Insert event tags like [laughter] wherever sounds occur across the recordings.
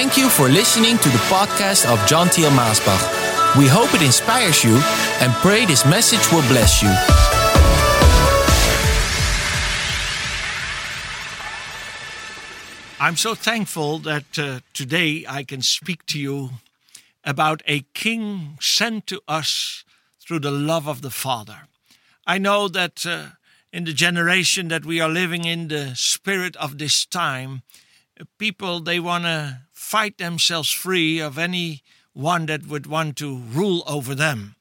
Thank you for listening to the podcast of John Thiel Maasbach. We hope it inspires you and pray this message will bless you. I'm so thankful that uh, today I can speak to you about a king sent to us through the love of the Father. I know that uh, in the generation that we are living in, the spirit of this time, people they want to fight themselves free of any one that would want to rule over them.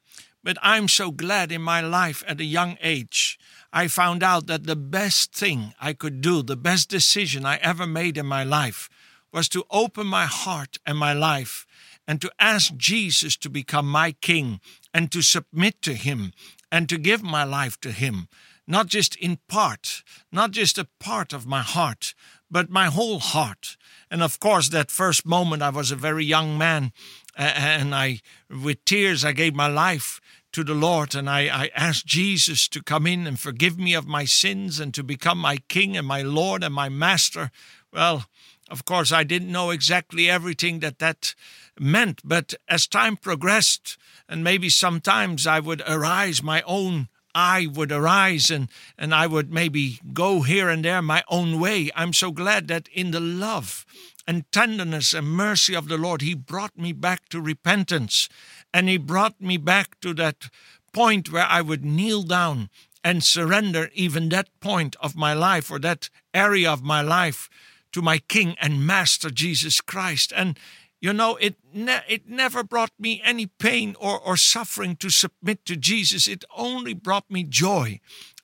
But I'm so glad in my life at a young age, I found out that the best thing I could do, the best decision I ever made in my life, was to open my heart and my life and to ask Jesus to become my king and to submit to him and to give my life to him, not just in part, not just a part of my heart, but my whole heart. And of course, that first moment, I was a very young man, and I, with tears, I gave my life to the Lord, and I, I asked Jesus to come in and forgive me of my sins and to become my King and my Lord and my Master. Well, of course, I didn't know exactly everything that that meant, but as time progressed, and maybe sometimes I would arise my own I would arise and, and I would maybe go here and there my own way. I'm so glad that in the love and tenderness and mercy of the Lord, He brought me back to repentance and He brought me back to that point where I would kneel down and surrender even that point of my life or that area of my life to my King and Master Jesus Christ. And you know, it ne- it never brought me any pain or, or suffering to submit to Jesus. It only brought me joy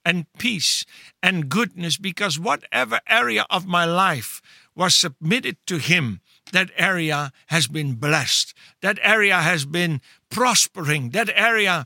and peace and goodness because whatever area of my life was submitted to Him, that area has been blessed. That area has been prospering. That area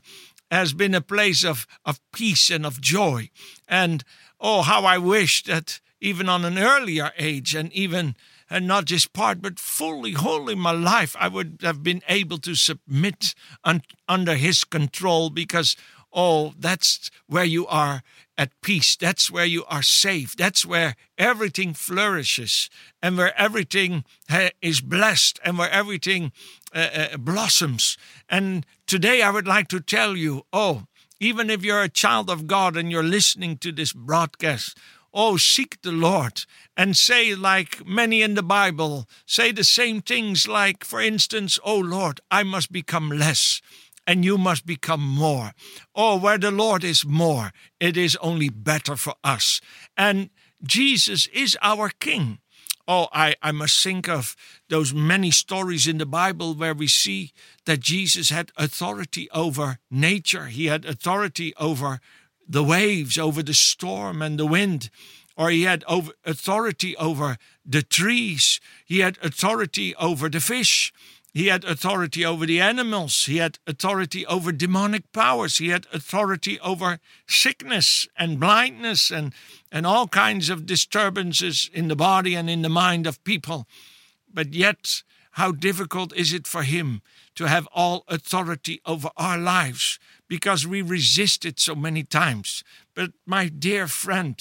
has been a place of, of peace and of joy. And oh, how I wish that even on an earlier age and even and not just part, but fully, wholly my life, I would have been able to submit un- under His control because, oh, that's where you are at peace. That's where you are safe. That's where everything flourishes and where everything ha- is blessed and where everything uh, uh, blossoms. And today I would like to tell you, oh, even if you're a child of God and you're listening to this broadcast, Oh, seek the Lord and say, like many in the Bible, say the same things, like, for instance, Oh Lord, I must become less and you must become more. Oh, where the Lord is more, it is only better for us. And Jesus is our King. Oh, I, I must think of those many stories in the Bible where we see that Jesus had authority over nature, he had authority over the waves, over the storm and the wind, or he had over, authority over the trees, he had authority over the fish. He had authority over the animals. He had authority over demonic powers. He had authority over sickness and blindness and, and all kinds of disturbances in the body and in the mind of people. But yet, how difficult is it for him to have all authority over our lives because we resist it so many times. But my dear friend,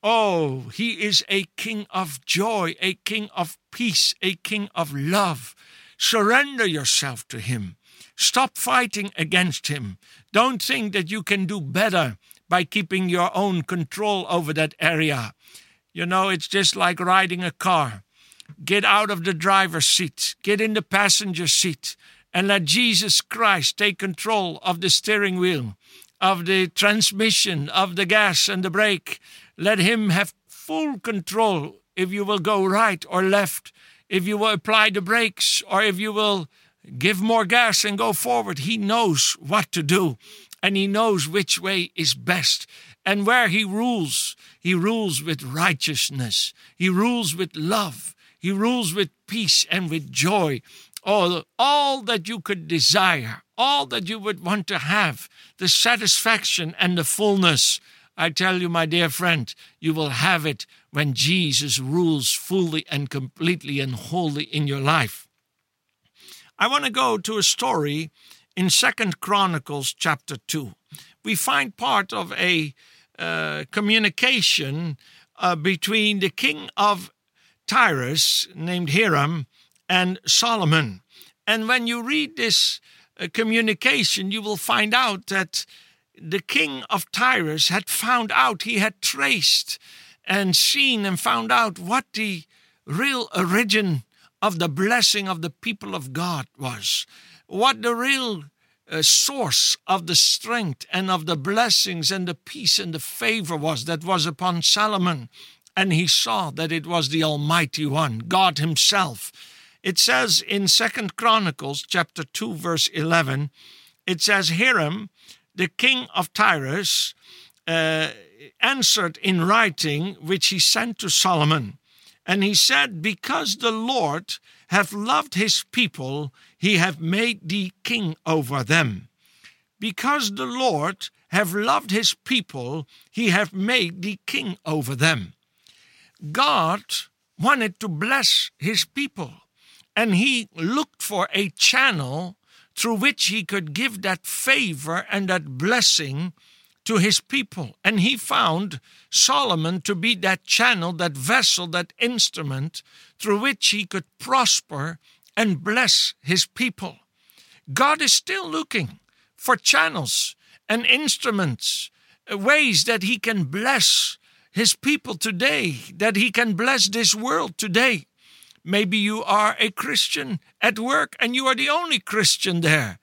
oh, he is a king of joy, a king of peace, a king of love. Surrender yourself to him. Stop fighting against him. Don't think that you can do better by keeping your own control over that area. You know, it's just like riding a car. Get out of the driver's seat, get in the passenger seat, and let Jesus Christ take control of the steering wheel, of the transmission, of the gas and the brake. Let Him have full control if you will go right or left, if you will apply the brakes, or if you will give more gas and go forward. He knows what to do and He knows which way is best. And where He rules, He rules with righteousness, He rules with love. He rules with peace and with joy all, all that you could desire, all that you would want to have, the satisfaction and the fullness. I tell you, my dear friend, you will have it when Jesus rules fully and completely and wholly in your life. I want to go to a story in Second Chronicles chapter 2. We find part of a uh, communication uh, between the king of Tyrus named Hiram and Solomon. And when you read this uh, communication, you will find out that the king of Tyrus had found out, he had traced and seen and found out what the real origin of the blessing of the people of God was, what the real uh, source of the strength and of the blessings and the peace and the favor was that was upon Solomon. And he saw that it was the Almighty One, God Himself. It says in Second Chronicles chapter 2, verse 11, it says, Hiram, the king of Tyrus, uh, answered in writing, which he sent to Solomon. And he said, Because the Lord hath loved his people, he hath made thee king over them. Because the Lord have loved his people, he hath made thee king over them. God wanted to bless his people, and he looked for a channel through which he could give that favor and that blessing to his people. And he found Solomon to be that channel, that vessel, that instrument through which he could prosper and bless his people. God is still looking for channels and instruments, ways that he can bless his people today, that he can bless this world today. Maybe you are a Christian at work and you are the only Christian there.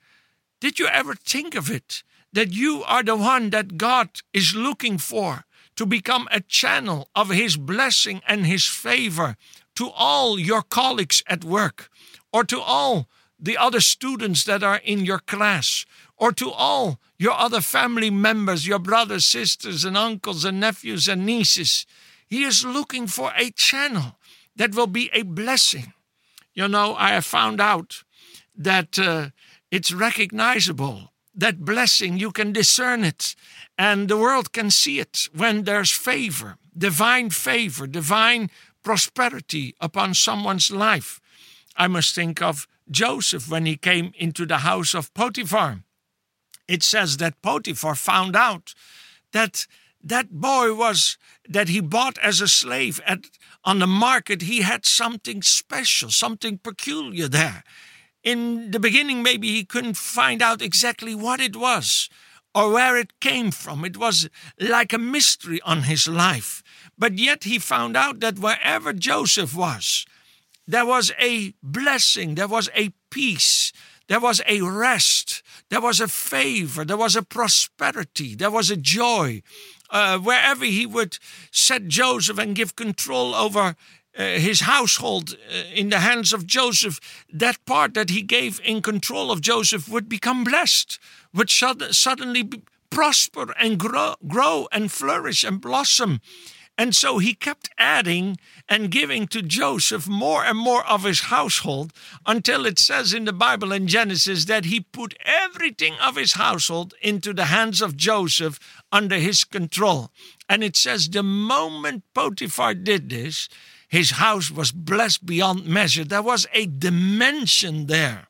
Did you ever think of it? that you are the one that God is looking for to become a channel of His blessing and His favor to all your colleagues at work, or to all the other students that are in your class, or to all your other family members, your brothers, sisters, and uncles, and nephews, and nieces. He is looking for a channel that will be a blessing. You know, I have found out that uh, it's recognizable that blessing, you can discern it, and the world can see it when there's favor, divine favor, divine prosperity upon someone's life. I must think of Joseph when he came into the house of Potiphar. It says that Potiphar found out that that boy was that he bought as a slave at on the market he had something special something peculiar there in the beginning, maybe he couldn't find out exactly what it was or where it came from. It was like a mystery on his life. But yet he found out that wherever Joseph was, there was a blessing, there was a peace, there was a rest, there was a favor, there was a prosperity, there was a joy. Uh, wherever he would set Joseph and give control over uh, his household uh, in the hands of Joseph, that part that he gave in control of Joseph would become blessed, would suddenly prosper and grow, grow and flourish and blossom. And so he kept adding and giving to Joseph more and more of his household until it says in the Bible in Genesis that he put everything of his household into the hands of Joseph under his control. And it says the moment Potiphar did this, his house was blessed beyond measure. There was a dimension there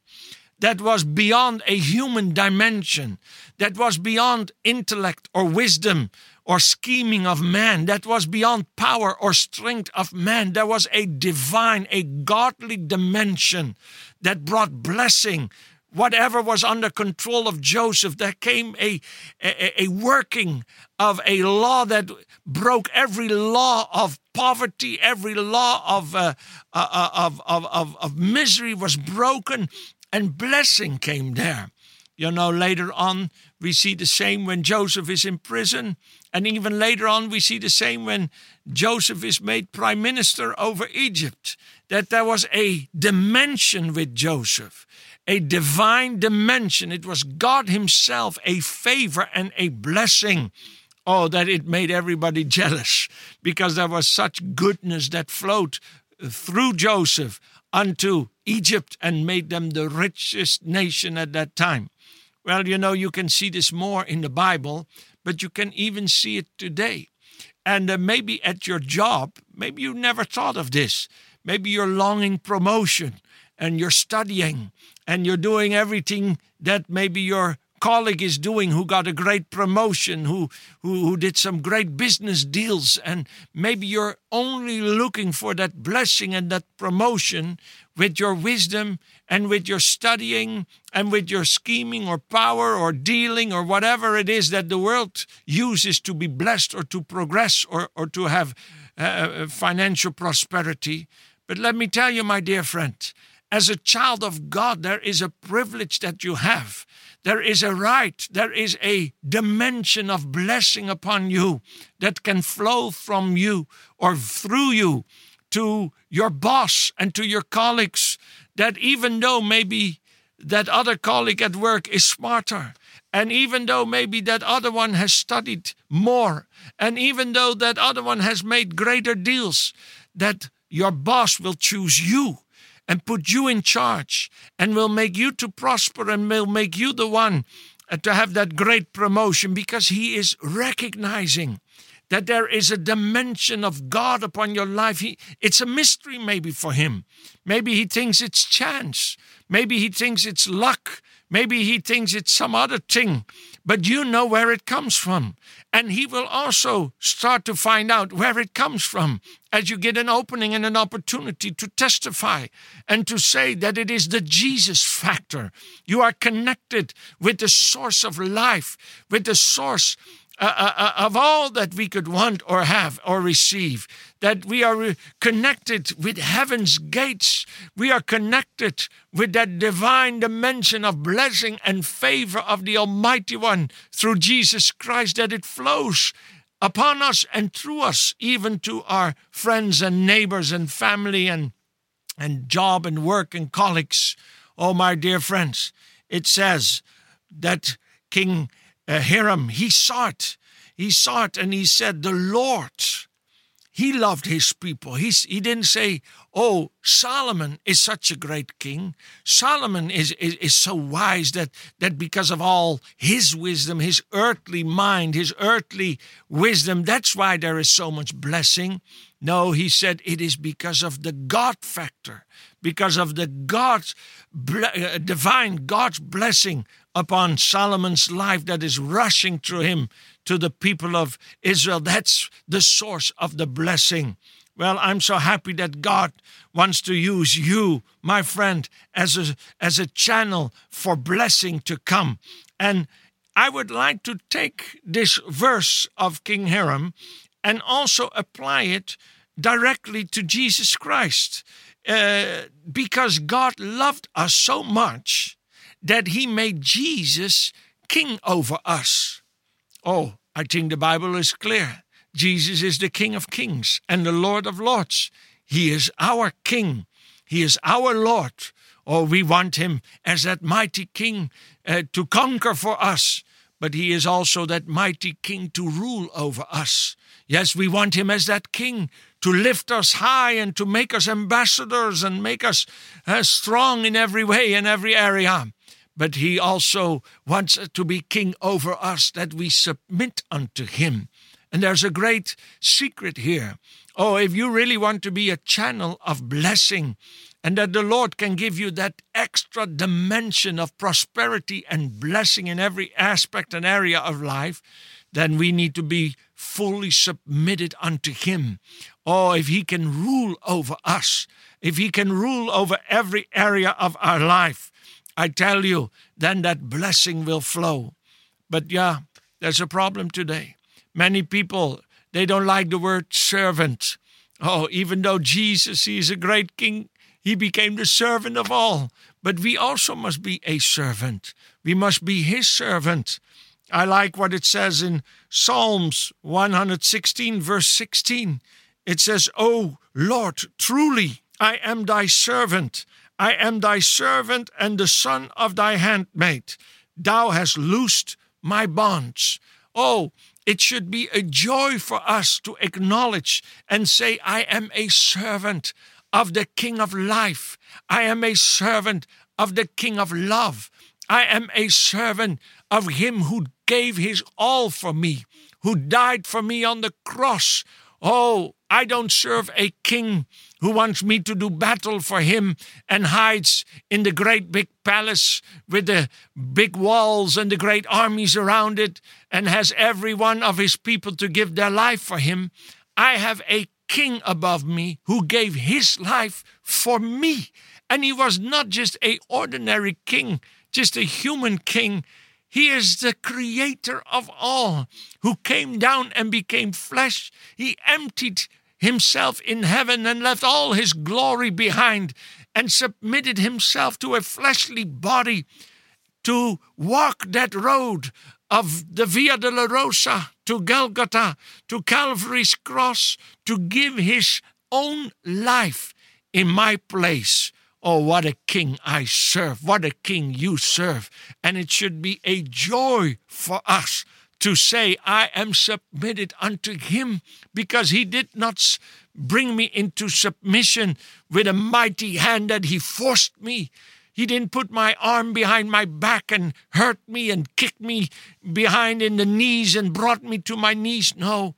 that was beyond a human dimension, that was beyond intellect or wisdom or scheming of man, that was beyond power or strength of man. There was a divine, a godly dimension that brought blessing whatever was under control of Joseph, there came a, a, a, working of a law that broke every law of poverty, every law of, uh, uh, uh, of, of, of, of misery was broken, and blessing came there. You know, later on, we see the same when Joseph is in prison. And even later on, we see the same when Joseph is made prime minister over Egypt. That there was a dimension with Joseph a divine dimension. It was God Himself, a favor and a blessing. Oh, that it made everybody [laughs] jealous because there was such goodness that flowed through Joseph unto Egypt and made them the richest nation at that time. Well, you know, you can see this more in the Bible, but you can even see it today. And uh, maybe at your job, maybe you never thought of this. Maybe you're longing promotion and you're studying and you're doing everything that maybe your colleague is doing who got a great promotion, who, who, who did some great business deals, and maybe you're only looking for that blessing and that promotion with your wisdom and with your studying and with your scheming or power or dealing or whatever it is that the world uses to be blessed or to progress or, or to have uh, uh financial prosperity. But let me tell you, my dear friend, as a child of God, there is a privilege that you have. There is a right, there is a dimension of blessing upon you that can flow from you or through you to your boss and to your colleagues. That even though maybe that other colleague at work is smarter, and even though maybe that other one has studied more, and even though that other one has made greater deals, that your boss will choose you and put you in charge and will make you to prosper and will make you the one uh, to have that great promotion because he is recognizing that there is a dimension of God upon your life. He, it's a mystery maybe for him. Maybe he thinks it's chance. Maybe he thinks it's luck. Maybe he thinks it's some other thing, but you know where it comes from. And he will also start to find out where it comes from as you get an opening and an opportunity to testify and to say that it is the Jesus factor. You are connected with the source of life, with the source uh, uh, uh, of all that we could want or have or receive, that we are connected with heaven's gates. We are connected with that divine dimension of blessing and favor of the Almighty One through Jesus Christ, that it flows upon us and through us, even to our friends and neighbors and family and, and job and work and colleagues. Oh, my dear friends, it says that King uh, Hiram, he saw it. He saw it and he said, The Lord, he loved his people. He's, he didn't say, Oh, Solomon is such a great king. Solomon is, is, is so wise that, that because of all his wisdom, his earthly mind, his earthly wisdom, that's why there is so much blessing. No, he said it is because of the God factor, because of the God's uh, divine God's blessing upon Solomon's life that is rushing through him to the people of Israel. That's the source of the blessing. Well, I'm so happy that God wants to use you, my friend, as a, as a channel for blessing to come. And I would like to take this verse of King Hiram and also apply it directly to Jesus Christ. Uh, because God loved us so much that he made Jesus king over us. Oh, I think the Bible is clear. Jesus is the King of kings and the Lord of lords. He is our King. He is our Lord. Oh, we want him as that mighty King uh, to conquer for us, but he is also that mighty King to rule over us. Yes, we want him as that King to lift us high and to make us ambassadors and make us uh, strong in every way, in every area but he also wants to be king over us that we submit unto him. And there's a great secret here. Oh, if you really want to be a channel of blessing and that the Lord can give you that extra dimension of prosperity and blessing in every aspect and area of life, then we need to be fully submitted unto Him. Oh, if He can rule over us, if He can rule over every area of our life, I tell you, then that blessing will flow. But yeah, there's a problem today. Many people, they don't like the word servant. Oh, even though Jesus, he is a great king, he became the servant of all. But we also must be a servant. We must be his servant. I like what it says in Psalms 116, verse 16. It says, Oh Lord, truly I am thy servant. I am thy servant and the son of thy handmaid. Thou hast loosed my bonds. Oh, it should be a joy for us to acknowledge and say, I am a servant of the King of life. I am a servant of the King of love. I am a servant of Him who gave His all for me, who died for me on the cross, Oh, I don't serve a king who wants me to do battle for him and hides in the great big palace with the big walls and the great armies around it and has every one of his people to give their life for him. I have a king above me who gave his life for me. And he was not just a ordinary king, just a human king. He is the creator of all, who came down and became flesh. He emptied himself in heaven and left all his glory behind and submitted himself to a fleshly body to walk that road of the Via Dolorosa to Golgotha, to Calvary's cross, to give his own life in my place Oh, what a king I serve. What a king you serve. And it should be a joy for us to say, I am submitted unto him because he did not bring me into submission with a mighty hand that he forced me. He didn't put my arm behind my back and hurt me and kick me behind in the knees and brought me to my knees. No,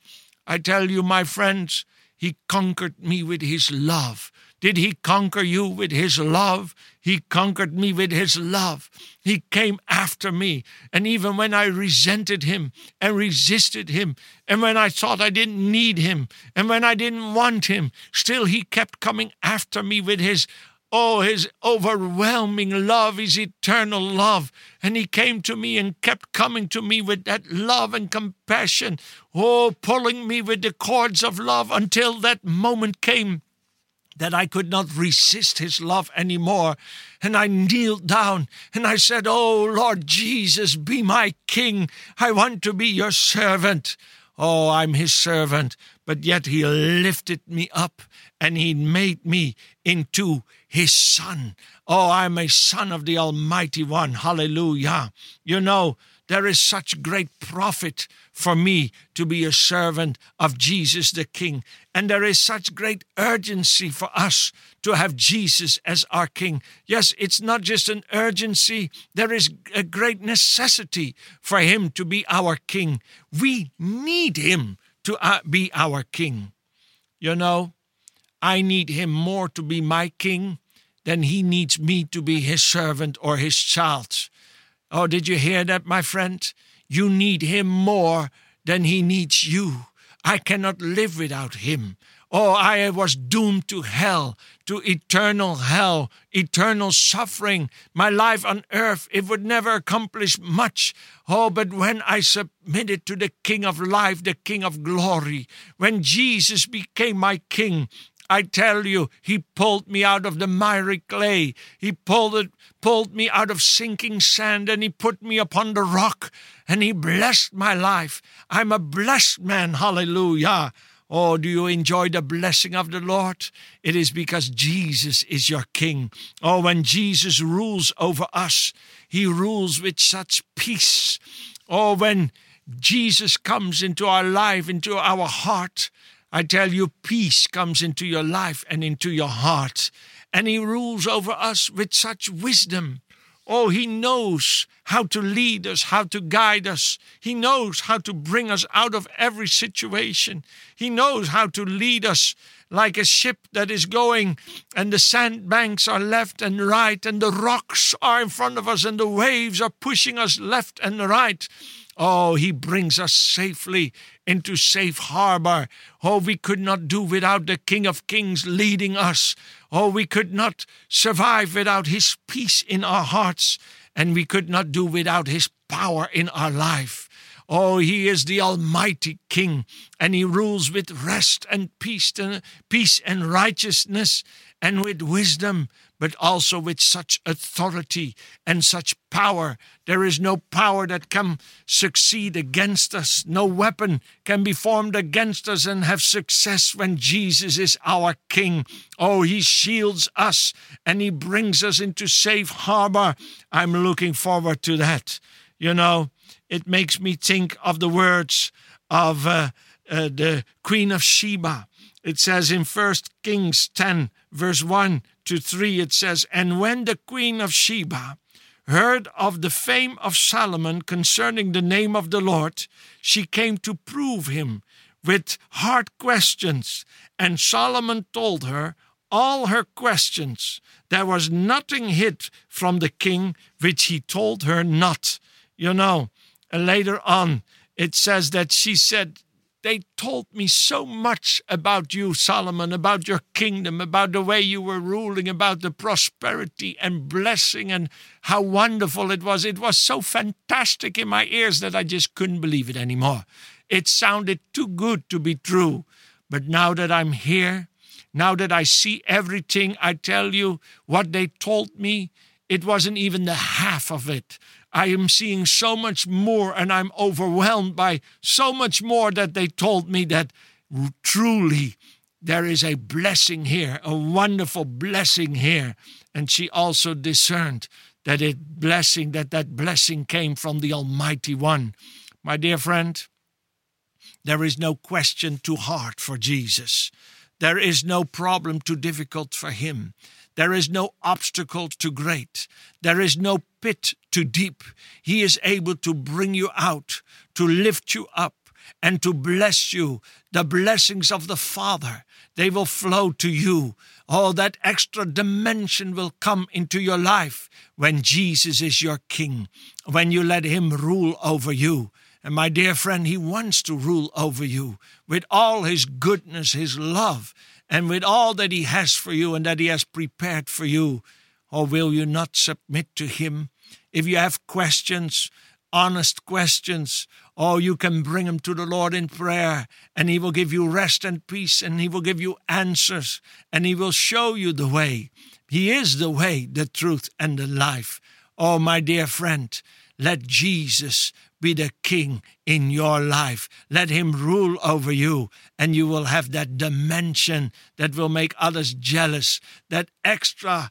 I tell you, my friends, he conquered me with his love. Did he conquer you with his love? He conquered me with his love. He came after me. And even when I resented him and resisted him, and when I thought I didn't need him, and when I didn't want him, still he kept coming after me with his Oh, his overwhelming love, his eternal love. And he came to me and kept coming to me with that love and compassion. Oh, pulling me with the cords of love until that moment came that I could not resist his love anymore. And I kneeled down and I said, Oh Lord Jesus, be my king. I want to be your servant. Oh, I'm his servant. But yet he lifted me up and he made me into his son. Oh, I'm a son of the Almighty One. Hallelujah. You know, there is such great profit for me to be a servant of Jesus the King. And there is such great urgency for us to have Jesus as our King. Yes, it's not just an urgency, there is a great necessity for Him to be our King. We need Him to uh, be our King. You know, I need Him more to be my King than He needs me to be His servant or His child. Oh, did you hear that, my friend? You need him more than he needs you. I cannot live without him. Oh, I was doomed to hell, to eternal hell, eternal suffering. My life on earth, it would never accomplish much. Oh, but when I submitted to the King of life, the King of glory, when Jesus became my King, I tell you, he pulled me out of the miry clay. He pulled it, pulled me out of sinking sand, and he put me upon the rock, and he blessed my life. I'm a blessed man. Hallelujah. Oh, do you enjoy the blessing of the Lord? It is because Jesus is your King. Oh, when Jesus rules over us, he rules with such peace. Oh, when Jesus comes into our life, into our heart, I tell you, peace comes into your life and into your heart. And He rules over us with such wisdom. Oh, He knows how to lead us, how to guide us. He knows how to bring us out of every situation. He knows how to lead us like a ship that is going and the sandbanks are left and right and the rocks are in front of us and the waves are pushing us left and right. Oh, he brings us safely into safe harbor. Oh, we could not do without the King of Kings leading us. Oh, we could not survive without his peace in our hearts, and we could not do without his power in our life. Oh, he is the Almighty King, and he rules with rest and peace and peace and righteousness and with wisdom but also with such authority and such power. There is no power that can succeed against us. No weapon can be formed against us and have success when Jesus is our King. Oh, He shields us and He brings us into safe harbor. I'm looking forward to that. You know, it makes me think of the words of uh, uh, the Queen of Sheba. It says in First Kings 10, verse 1 to 3, it says, And when the queen of Sheba heard of the fame of Solomon concerning the name of the Lord, she came to prove him with hard questions. And Solomon told her all her questions. There was nothing hid from the king which he told her not. You know, later on, it says that she said, they told me so much about you, Solomon, about your kingdom, about the way you were ruling, about the prosperity and blessing, and how wonderful it was. It was so fantastic in my ears that I just couldn't believe it anymore. It sounded too good to be true. But now that I'm here, now that I see everything, I tell you what they told me, it wasn't even the half of it. I am seeing so much more and I'm overwhelmed by so much more that they told me that truly there is a blessing here, a wonderful blessing here. And she also discerned that it blessing, that that blessing came from the Almighty One. My dear friend, there is no question too hard for Jesus. There is no problem too difficult for him. There is no obstacle too great. There is no pit too deep. He is able to bring you out, to lift you up, and to bless you. The blessings of the Father, they will flow to you. All that extra dimension will come into your life when Jesus is your King, when you let Him rule over you. And my dear friend, He wants to rule over you with all His goodness, His love, and with all that He has for you and that He has prepared for you? Or will you not submit to Him? If you have questions, honest questions, oh, you can bring them to the Lord in prayer, and He will give you rest and peace, and He will give you answers, and He will show you the way. He is the way, the truth, and the life. Oh, my dear friend, let Jesus be the king in your life. Let him rule over you, and you will have that dimension that will make others jealous, that extra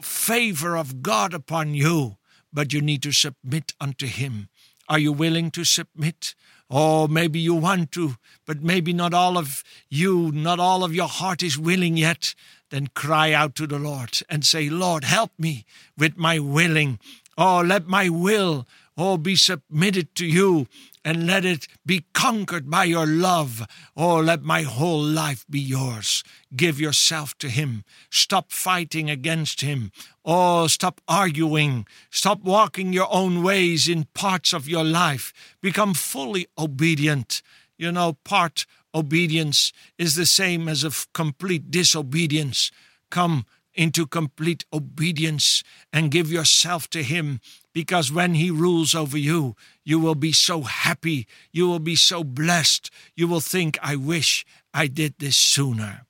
favor of God upon you. But you need to submit unto him. Are you willing to submit? Or oh, maybe you want to, but maybe not all of you, not all of your heart is willing yet. Then cry out to the Lord and say, Lord, help me with my willing. Oh, let my will Oh, be submitted to you and let it be conquered by your love. Oh, let my whole life be yours. Give yourself to Him. Stop fighting against Him. Oh, stop arguing. Stop walking your own ways in parts of your life. Become fully obedient. You know, part obedience is the same as a complete disobedience. Come into complete obedience and give yourself to Him because when He rules over you, you will be so happy, you will be so blessed, you will think, I wish I did this sooner.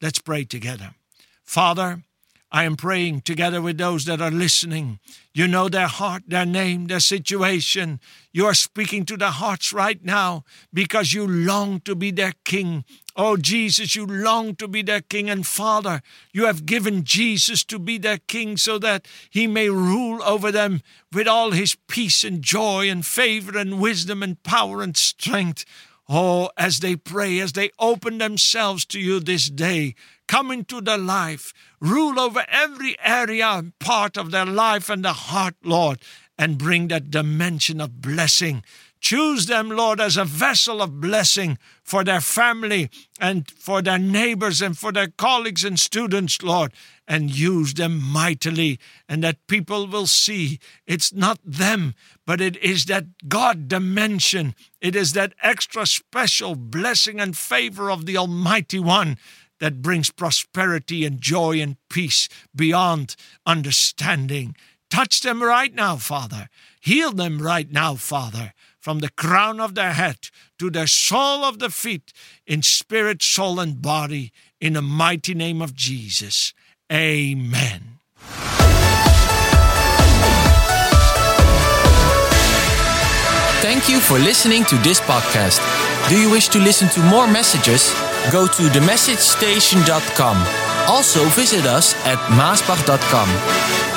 Let's pray together. Father, I am praying together with those that are listening. You know their heart, their name, their situation. You are speaking to their hearts right now because you long to be their king. Oh, Jesus, you long to be their king. And Father, you have given Jesus to be their king so that he may rule over them with all his peace and joy and favor and wisdom and power and strength. Oh, as they pray, as they open themselves to you this day, come into their life, rule over every area and part of their life and their heart, Lord, and bring that dimension of blessing. Choose them, Lord, as a vessel of blessing for their family and for their neighbors and for their colleagues and students, Lord, and use them mightily, and that people will see it's not them, but it is that God dimension. It is that extra special blessing and favor of the Almighty One that brings prosperity and joy and peace beyond understanding. Touch them right now, Father. Heal them right now, Father, from the crown of the head to the sole of the feet, in spirit, soul, and body, in the mighty name of Jesus. Amen. Thank you for listening to this podcast. Do you wish to listen to more messages? Go to themessagestation.com. Also visit us at maasbach.com.